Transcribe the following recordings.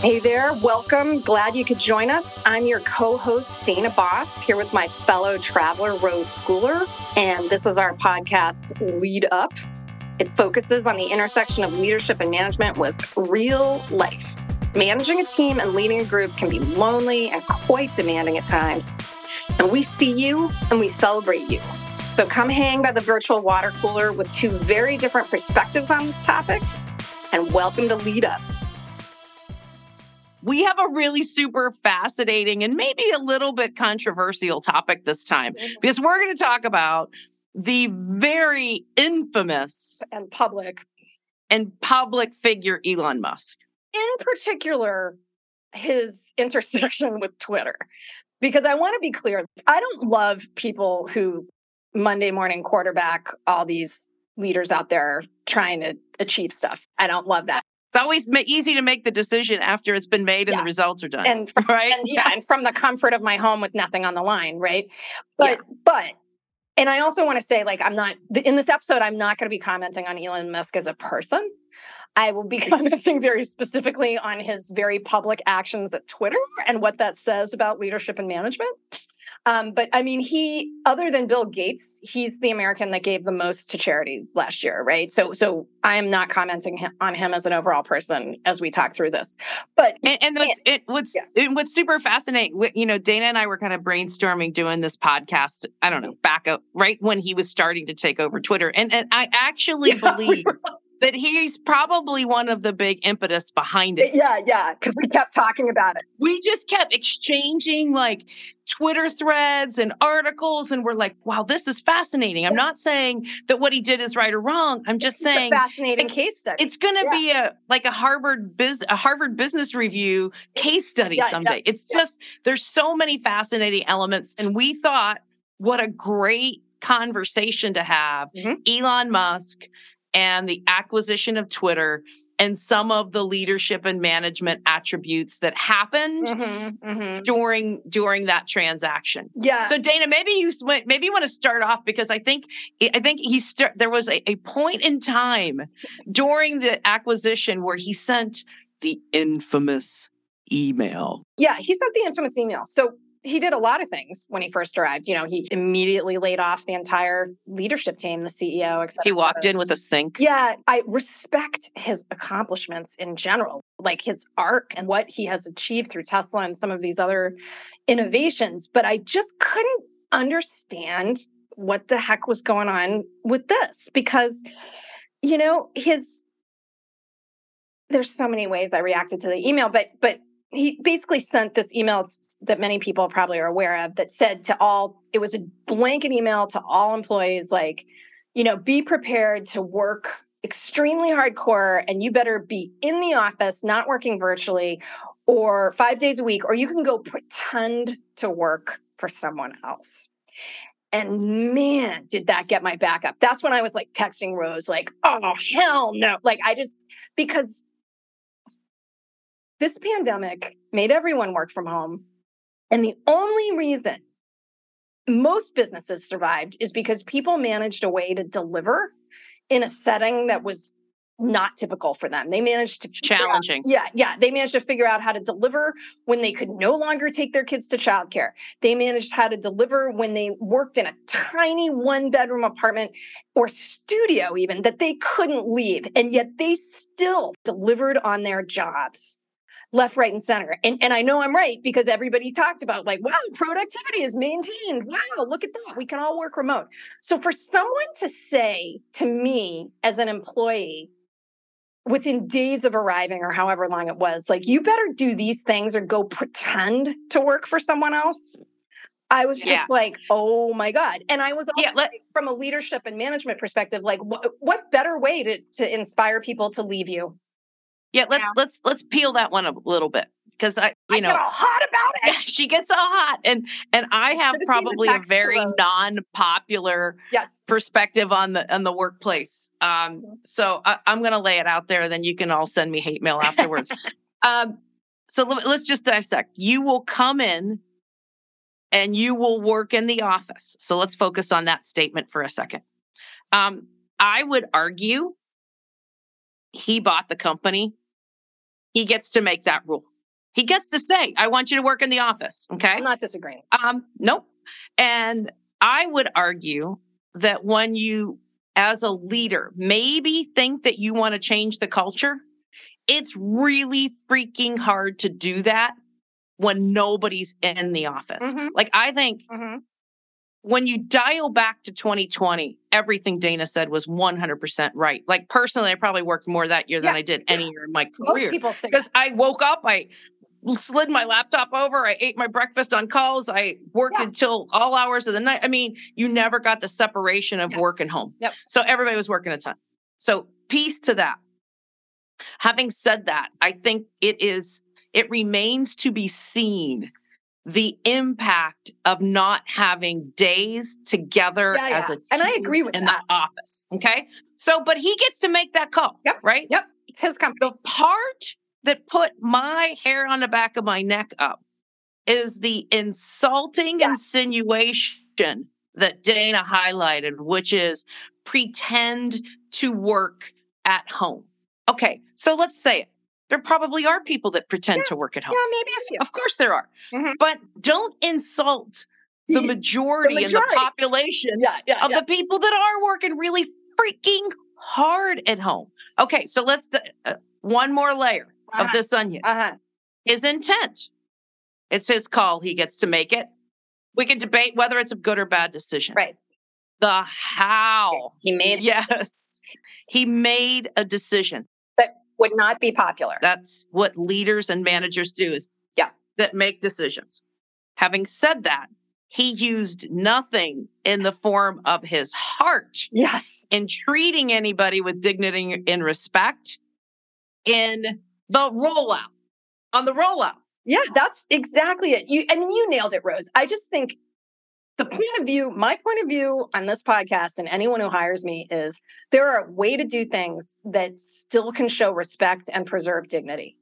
Hey there, welcome. Glad you could join us. I'm your co host, Dana Boss, here with my fellow traveler, Rose Schooler. And this is our podcast, Lead Up. It focuses on the intersection of leadership and management with real life. Managing a team and leading a group can be lonely and quite demanding at times. And we see you and we celebrate you. So come hang by the virtual water cooler with two very different perspectives on this topic. And welcome to Lead Up we have a really super fascinating and maybe a little bit controversial topic this time because we're going to talk about the very infamous and public and public figure Elon Musk. In particular, his intersection with Twitter. Because I want to be clear, I don't love people who Monday morning quarterback all these leaders out there trying to achieve stuff. I don't love that. It's always easy to make the decision after it's been made and yeah. the results are done. And from, right, and, yeah, and from the comfort of my home with nothing on the line, right? But yeah. but and I also want to say, like, I'm not in this episode. I'm not going to be commenting on Elon Musk as a person. I will be commenting very specifically on his very public actions at Twitter and what that says about leadership and management. Um, but I mean, he, other than Bill Gates, he's the American that gave the most to charity last year, right? So, so I am not commenting on him as an overall person as we talk through this. But and, and what's it, what's yeah. it, what's super fascinating, you know, Dana and I were kind of brainstorming doing this podcast. I don't know, back up right when he was starting to take over Twitter, and and I actually yeah, believe. We that he's probably one of the big impetus behind it. Yeah, yeah, because we kept talking about it. We just kept exchanging like Twitter threads and articles, and we're like, "Wow, this is fascinating." I'm not saying that what he did is right or wrong. I'm just it's saying fascinating case study. It's going to yeah. be a like a Harvard biz a Harvard Business Review case study yeah, someday. Yeah, it's just there's so many fascinating elements, and we thought, what a great conversation to have. Mm-hmm. Elon Musk and the acquisition of Twitter and some of the leadership and management attributes that happened mm-hmm, mm-hmm. during during that transaction. Yeah. So Dana, maybe you maybe you want to start off because I think I think he start there was a, a point in time during the acquisition where he sent the infamous email. Yeah, he sent the infamous email. So he did a lot of things when he first arrived. You know, he immediately laid off the entire leadership team, the CEO, etc. He walked in with a sink. Yeah, I respect his accomplishments in general, like his arc and what he has achieved through Tesla and some of these other innovations. But I just couldn't understand what the heck was going on with this because, you know, his there's so many ways I reacted to the email, but but he basically sent this email that many people probably are aware of that said to all it was a blanket email to all employees like you know be prepared to work extremely hardcore and you better be in the office not working virtually or 5 days a week or you can go pretend to work for someone else. And man did that get my back up. That's when i was like texting rose like oh hell no. Like i just because this pandemic made everyone work from home. And the only reason most businesses survived is because people managed a way to deliver in a setting that was not typical for them. They managed to challenging. Out, yeah, yeah. They managed to figure out how to deliver when they could no longer take their kids to childcare. They managed how to deliver when they worked in a tiny one bedroom apartment or studio, even that they couldn't leave. And yet they still delivered on their jobs left, right, and center. And, and I know I'm right because everybody talked about like, wow, productivity is maintained. Wow, look at that. We can all work remote. So for someone to say to me as an employee, within days of arriving or however long it was, like, you better do these things or go pretend to work for someone else. I was just yeah. like, oh my God. And I was yeah, let, from a leadership and management perspective, like, what, what better way to, to inspire people to leave you? Yeah, let's yeah. let's let's peel that one a little bit because I you I know get all hot about it. she gets all hot, and and I have probably a very non-popular yes. perspective on the on the workplace. Um, mm-hmm. so I, am going to lay it out there, then you can all send me hate mail afterwards. um, so let, let's just dissect. You will come in and you will work in the office. So let's focus on that statement for a second. Um, I would argue he bought the company he gets to make that rule. He gets to say, I want you to work in the office. Okay. I'm not disagreeing. Um, nope. And I would argue that when you, as a leader, maybe think that you want to change the culture, it's really freaking hard to do that when nobody's in the office. Mhm. Like, I think Mhm. When you dial back to 2020, everything Dana said was 100% right. Like, personally, I probably worked more that year than Yeah. I did any year in my Most career people say because I woke up, I slid my laptop over, I ate my breakfast on calls, I worked Yeah. until all hours of the night. I mean, you never got the separation of Yeah. work and home. Yep. So everybody was working a ton. So peace to that. Having said that, I think it is it remains to be seen the impact of not having days together Yeah, as yeah. a And I agree with that. in that. the office. Okay. So, but he gets to make that call. Yep. Right. Yep. It's his company. The part that put my hair on the back of my neck up is the insulting Yeah. insinuation that Dana highlighted, which is pretend to work at home. Okay, so let's say it. There probably are people that pretend to work at home. Yeah, maybe a few. Of course there are. Mhm. But don't insult the majority, in majority. the population Yeah, yeah, of yeah. the people that are working really freaking hard at home. Okay, so let's d- uh, one more layer of Uh-huh. this onion. Uh-huh. His intent. It's his call. He gets to make it. We can debate whether it's a good or bad decision. Right. The how. He made Yes. He made a decision. Would not be popular. That's what leaders and managers do is Yeah. that make decisions. Having said that, he used nothing in the form of his heart yes. in treating anybody with dignity and respect in the rollout. On the rollout. Yeah, that's exactly it. You I mean you nailed it, Rose. I just think the point of view, my point of view on this podcast and anyone who hires me is there are a way to do things that still can show respect and preserve dignity.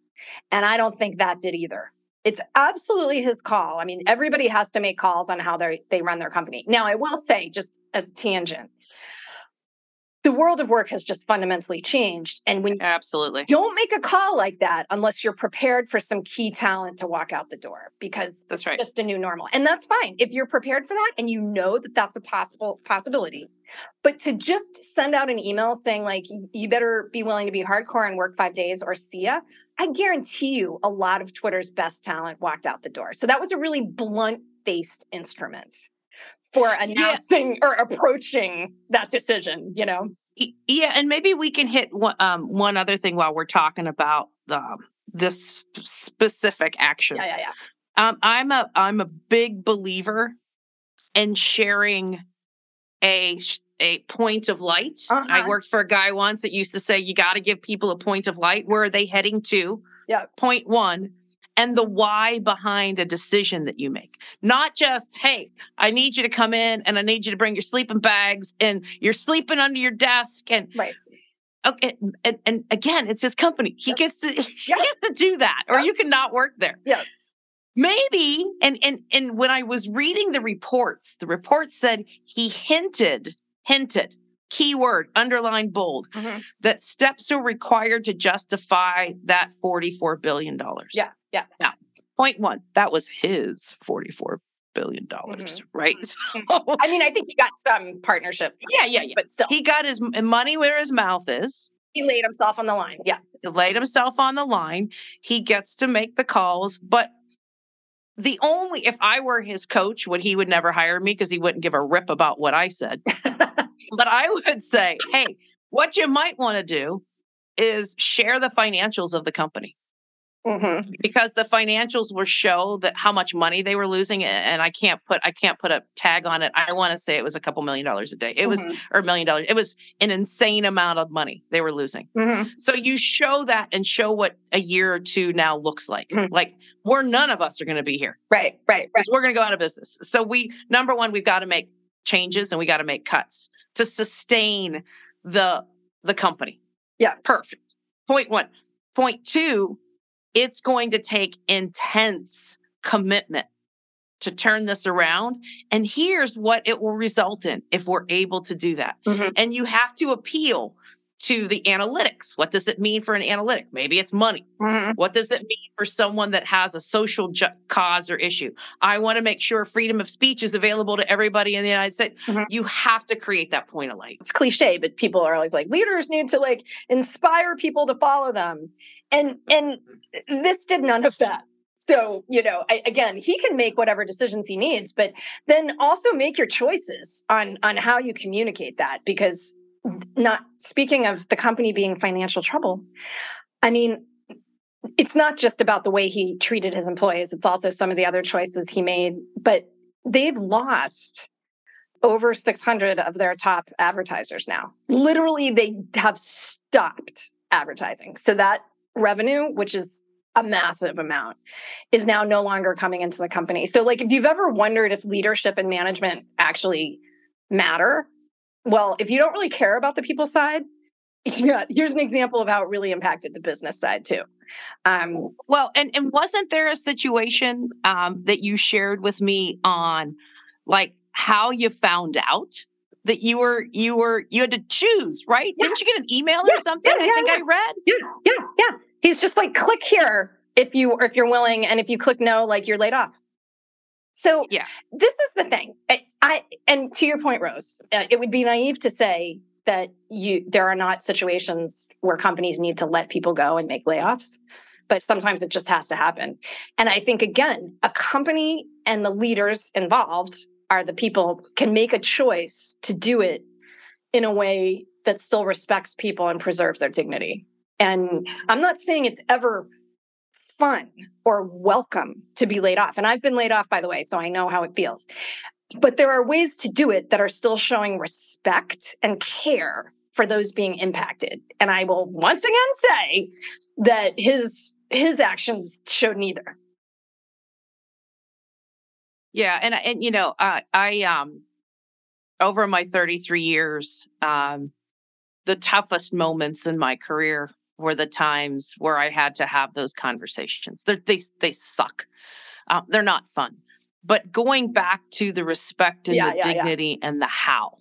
And I don't think that did either. It's absolutely his call. I mean, everybody has to make calls on how they they run their company. Now, I will say, just as tangent, the world of work has just fundamentally changed. And when Absolutely. don't make a call like that unless you're prepared for some key talent to walk out the door because That's right. just a new normal and that's fine if you're prepared for that and you know that that's a possible possibility but to just send out an email saying like you better be willing to be hardcore and work five days or see ya i guarantee you a lot of twitter's best talent walked out the door so that was a really blunt faced instrument for announcing or approaching that decision you know Yeah, and maybe we can hit one, um, one other thing while we're talking about um, this specific action. yeah yeah yeah Um, I'm a I'm a big believer in sharing a a point of light. I Uh-huh. worked for a guy once that used to say you got to give people a point of light. Where are they heading to? Yeah. Point one. And the why behind a decision that you make. Not just, hey, I need you to come in and I need you to bring your sleeping bags and you're sleeping under your desk. And Right. okay, and, and again, it's his company. He Yep. gets to he gets to do that, or Yep. you cannot work there. Yeah. Maybe, and and and when I was reading the reports, the report said he hinted, hinted, keyword, underlined bold, Mhm. that steps are required to justify that $44 billion. yeah yeah Now Point one, that was his $44 billion, dollars, mm-hmm. right? Mm-hmm. So, mm-hmm. i mean i think he got some partnership yeah, yeah, yeah. but still He got his money where his mouth is. he laid himself on the line yeah He laid himself on the line. He gets to make the calls, but the only if I were his coach, would he would never hire me because he wouldn't give a rip about what I said. but I would say, hey, what you might want to do is share the financials of the company Mhm. because the financials will show that how much money they were losing and I can't put I can't put a tag on it. I want to say it was a couple million dollars a day. It was Mhm. or a million dollars. It was an insane amount of money they were losing. Mhm. So you show that and show what a year or two now looks like. Mhm. Like we're none of us are going to be here right right right we're going to go out of business. So we number one, we've got to make changes and we got to make cuts to sustain the the company. Yeah. Perfect. Point one. Point two, it's going to take intense commitment to turn this around. And here's what it will result in if we're able to do that. Mhm. And you have to appeal to the analytics. What does it mean for an analytic? Maybe it's money. Mm-hmm. What does it mean for someone that has a social ju- cause or issue? I want to make sure freedom of speech is available to everybody in the United States. Mm-hmm. You have to create that point of light. It's cliche, but people are always like leaders need to like inspire people to follow them. And and this did none of that. So, you know, I, again, he can make whatever decisions he needs, but then also make your choices on on how you communicate that because not speaking of the company being financial trouble, I mean, it's not just about the way he treated his employees, it's also some of the other choices he made. But they've lost over 600 of their top advertisers now. Literally, they have stopped advertising. So that revenue, which is a massive amount, is now no longer coming into the company. So, like, if you've ever wondered if leadership and management actually matter, well, if you don't really care about the people side, yeah, here's an example of how it really impacted the business side too. Um, well, and and wasn't there a situation um, that you shared with me on, like how you found out that you were you were you had to choose, right? Yeah. Didn't you get an email yeah. or something? Yeah, I think I read. Yeah, yeah, yeah. He's just like click here if you or if you're willing, and if you click no, like you're laid off. So yeah, this is the thing. I, and to your point, Rose, uh, it would be naive to say that you there are not situations where companies need to let people go and make layoffs but sometimes it just has to happen and i think again a company and the leaders involved are the people can make a choice to do it in a way that still respects people and preserves their dignity and i'm not saying it's ever fun or welcome to be laid off. And I've been laid off, by the way, so I know how it feels. But there are ways to do it that are still showing respect and care for those being impacted. And I will once again say that his his actions showed neither. Yeah, and and you know, uh, I um over my 33 years, um, the toughest moments in my career were the times where I had to have those conversations. They're, they they suck. Uh, they're not fun. But going back to the respect and yeah, the yeah, dignity yeah. and the how,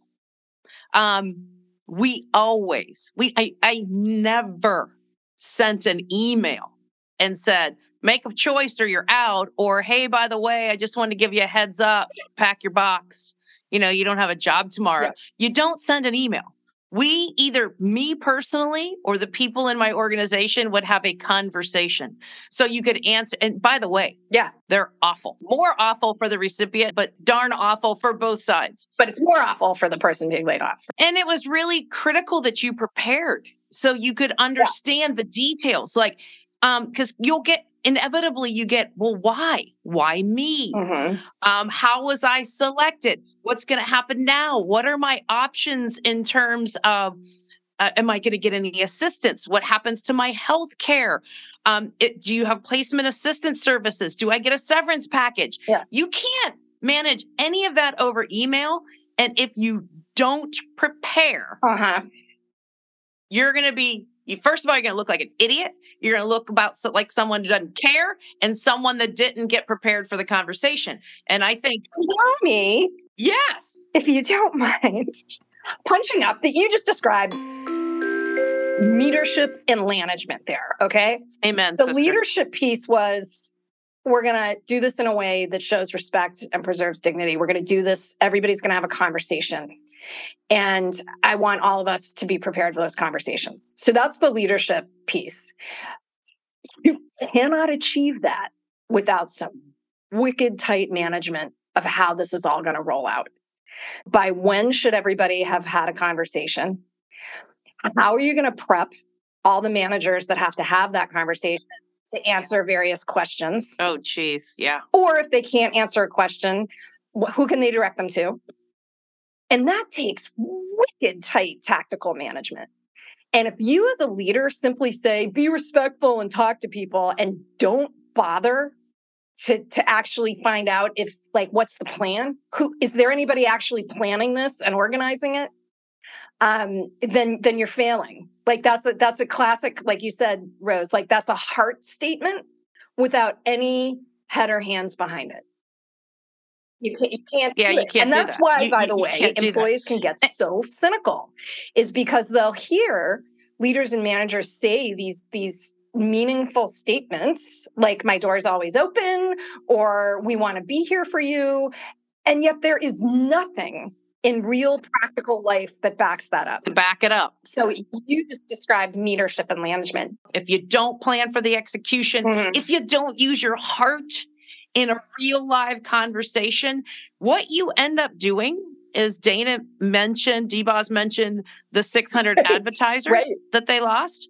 um, we always we I, I never sent an email and said make a choice or you're out or hey by the way i just want to give you a heads up pack your box. You know you don't have a job tomorrow. You don't send an email we either me personally or the people in my organization would have a conversation. So you could answer and by the way yeah. they're awful. More awful for the recipient but darn awful for both sides. But it's more awful for the person being laid off. And it was really critical that you prepared so you could understand yeah. the details like um because you'll get inevitably you get well why? Why me? Mm-hmm. um, how was i selected? What's going to happen now? What are my options in terms of uh, am i going to get any assistance? What happens to my health care? Um, it, do you have placement assistance services? Do i get a severance package? Yeah. you can't manage any of that over email and if you don't prepare uh-huh. you're going to be first of all you're going to look like an idiot you're going to look about so, like someone who doesn't care and someone that didn't get prepared for the conversation. And I think, me, yes, if you don't mind, punching up that you just described leadership and management there. Okay. Amen. The sister. leadership piece was we're going to do this in a way that shows respect and preserves dignity. We're going to do this. Everybody's going to have a conversation. And I want all of us to be prepared for those conversations. So that's the leadership piece. You cannot achieve that without some wicked tight management of how this is all going to roll out. By when should everybody have had a conversation? How are you going to prep all the managers that have to have that conversation to answer various questions? Oh, geez. Yeah. Or if they can't answer a question, who can they direct them to? And that takes wicked tight tactical management. And if you as a leader simply say, be respectful and talk to people and don't bother to, to actually find out if like what's the plan? Who is there anybody actually planning this and organizing it? Um, then then you're failing. Like that's a that's a classic, like you said, Rose, like that's a heart statement without any head or hands behind it. You can't, you can't yeah, you can't. And that's that. why, you, by you, the way, employees can get eh so cynical, is because they'll hear leaders and managers say these these meaningful statements like my door is always open or we want to be here for you and yet there is nothing in real practical life that backs that up. Back it up. So you just described leadership and management. If you don't plan for the execution, mm-hmm. if you don't use your heart in a real live conversation, what you end up doing is Dana mentioned, DBOS mentioned the 600 right. advertisers right. that they lost.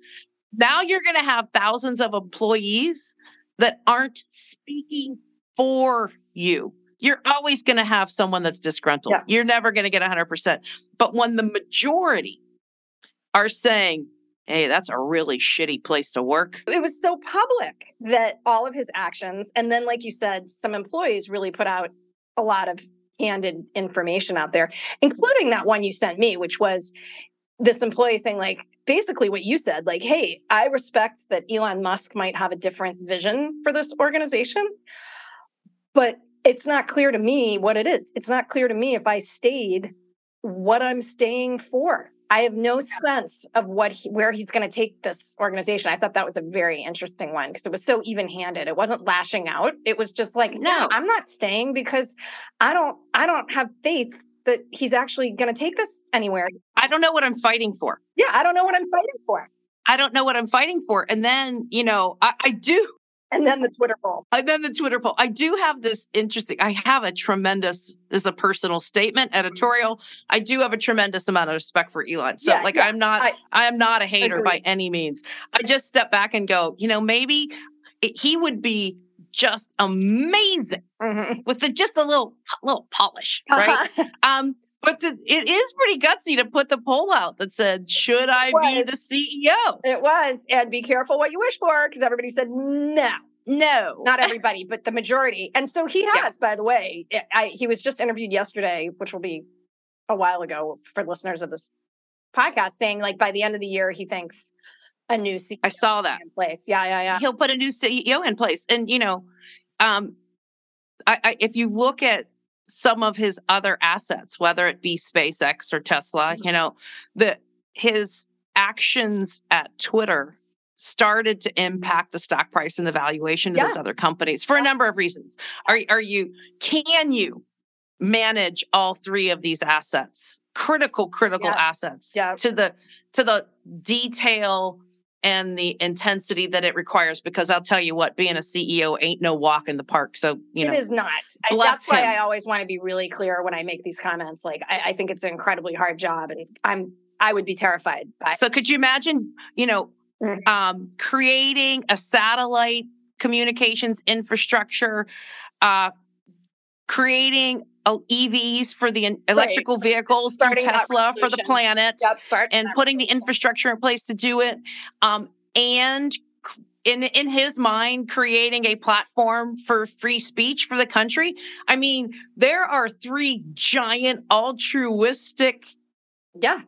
Now you're going to have thousands of employees that aren't speaking for you you're always going to have someone that's disgruntled. Yeah. You're never going to get 100%. But when the majority are saying, hey, that's a really shitty place to work. It was so public that all of his actions, and then, like you said, some employees really put out a lot of candid information out there, including that one you sent me, which was this employee saying, like, basically what you said, like, hey, I respect that Elon Musk might have a different vision for this organization. But it's not clear to me what it is. It's not clear to me if I stayed what I'm staying for. I have no sense of what he, where he's going to take this organization. I thought that was a very interesting one because it was so even-handed. It wasn't lashing out. It was just like, no, I'm not staying because I don't I don't have faith that he's actually going to take this anywhere. I don't know what I'm fighting for. Yeah, I don't know what I'm fighting for. I don't know what I'm fighting for. And then, you know, I, I do and then the Twitter poll. And then the Twitter poll. I do have this interesting, I have a tremendous, as a personal statement editorial. I do have a tremendous amount of respect for Elon. So yeah, like yeah, I'm not I, I, am not a hater by any means. I just step back and go, you know, maybe it, he would be just amazing mm-hmm. with the, just a little little polish, right? Uh-huh. Um, but to, it is pretty gutsy to put the poll out that said, "Should I be the CEO?" It was, and be careful what you wish for, because everybody said no. No, not everybody, but the majority. And so he has, yeah. by the way. I, he was just interviewed yesterday, which will be a while ago for listeners of this podcast, saying like by the end of the year, he thinks a new CEO. I saw that in place. Yeah, yeah, yeah. He'll put a new CEO in place, and you know, um, I, I, if you look at some of his other assets, whether it be SpaceX or Tesla, mm-hmm. you know, the his actions at Twitter started to mm-hmm. impact the stock price and the valuation of yeah. those other companies for a number of reasons. Are are you can you manage all three of these assets? Critical critical yeah. assets yeah. to the to the detail and the intensity that it requires because I'll tell you what, being a CEO ain't no walk in the park. So, you know, it is not. I, that's him. why I always want to be really clear when I make these comments. Like, I, I think it's an incredibly hard job and I'm, I would be terrified. By- so, could you imagine, you know, mm-hmm. um, creating a satellite communications infrastructure, uh, creating EVs for the electrical right. vehicles Starting Tesla for the planet yep, and putting the infrastructure in place to do it. Um, and in in his mind creating a platform for free speech for the country. I mean, there are three giant altruistic yeah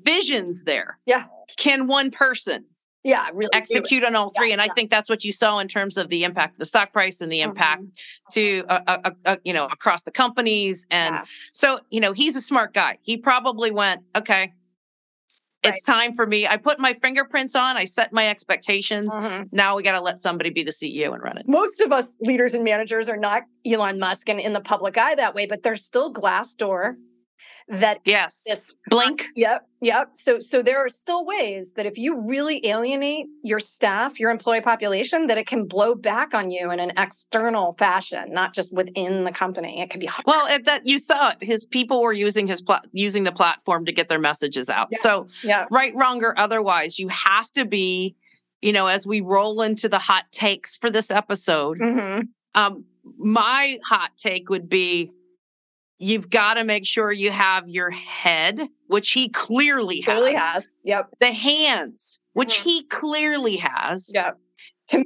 visions there. Yeah. Can one person yeah really execute on all three yeah, and yeah. i think that's what you saw in terms of the impact of the stock price and the impact mm-hmm. to uh, uh, uh, you know across the companies and yeah. so you know he's a smart guy he probably went okay it's right. time for me i put my fingerprints on i set my expectations mm-hmm. now we got to let somebody be the ceo and run it most of us leaders and managers are not elon musk and in the public eye that way but there's still glassdoor that yes this blink yep yep so so there are still ways that if you really alienate your staff your employee population that it can blow back on you in an external fashion not just within the company it can be hard. well it, that you saw it his people were using his pla- using the platform to get their messages out yeah. so yeah right wrong or otherwise you have to be you know as we roll into the hot takes for this episode mm-hmm. um my hot take would be You've got to make sure you have your head, which he clearly has. Clearly has. Yep. The hands, which mm-hmm. he clearly has. Yep.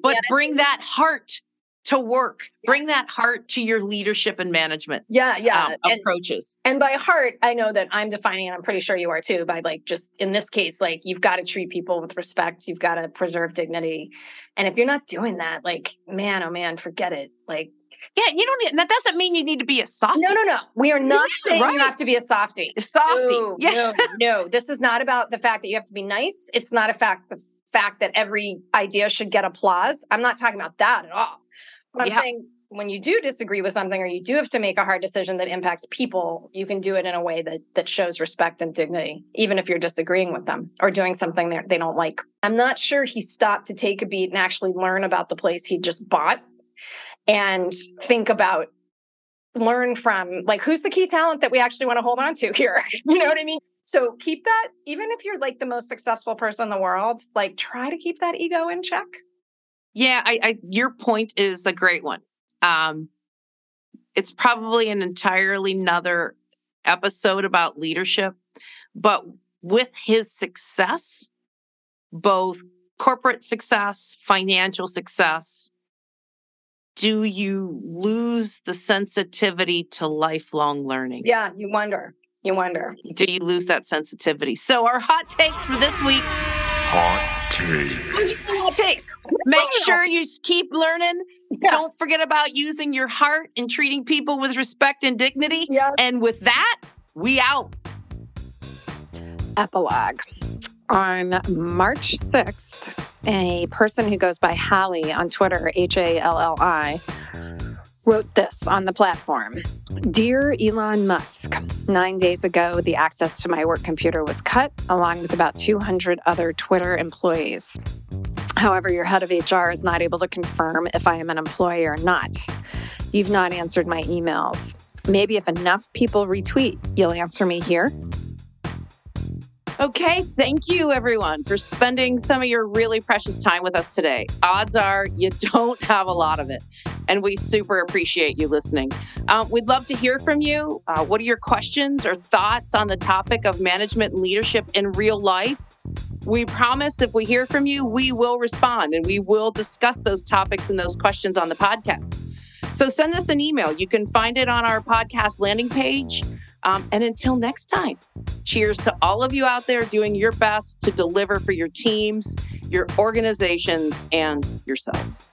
But bring that heart to work. Yeah. Bring that heart to your leadership and management. Yeah, yeah. Um, approaches. And by heart, I know that I'm defining, and I'm pretty sure you are too, by like just in this case, like you've got to treat people with respect. You've got to preserve dignity. And if you're not doing that, like, man, oh man, forget it. Like Yeah, you don't. That doesn't mean you need to be a softie. No, no, no. We are not yeah, saying right. you have to be a softie. A softie. No, yeah. no, no. This is not about the fact that you have to be nice. It's not a fact the fact that every idea should get applause. I'm not talking about that at all. But I'm yeah. saying when you do disagree with something or you do have to make a hard decision that impacts people, you can do it in a way that that shows respect and dignity, even if you're disagreeing with them or doing something that they don't like. I'm not sure he stopped to take a beat and actually learn about the place he just bought and think about learn from like who's the key talent that we actually want to hold on to here? You know what i mean? So keep that even if you're like the most successful person in the world like try to keep that ego in check. Yeah i, I your point is a great one. Um it's probably an entirely another episode about leadership but with his success both corporate success financial success do you lose the sensitivity to lifelong learning? Yeah, you wonder. You wonder. Do you lose that sensitivity? So, our hot takes for this week. Hot takes. Hot takes. Make sure you keep learning. Yeah. Don't forget about using your heart and treating people with respect and dignity. Yes. And with that, we out. Epilogue. On March 6th, a person who goes by Halli on Twitter, H A L L I, wrote this on the platform Dear Elon Musk, nine days ago, the access to my work computer was cut, along with about 200 other Twitter employees. However, your head of HR is not able to confirm if I am an employee or not. You've not answered my emails. Maybe if enough people retweet, you'll answer me here. Okay, thank you everyone for spending some of your really precious time with us today. Odds are you don't have a lot of it, and we super appreciate you listening. Um, we'd love to hear from you. Uh, what are your questions or thoughts on the topic of management and leadership in real life? We promise if we hear from you, we will respond and we will discuss those topics and those questions on the podcast. So send us an email. You can find it on our podcast landing page um, and until next time, cheers to all of you out there doing your best to deliver for your teams, your organizations, and yourselves.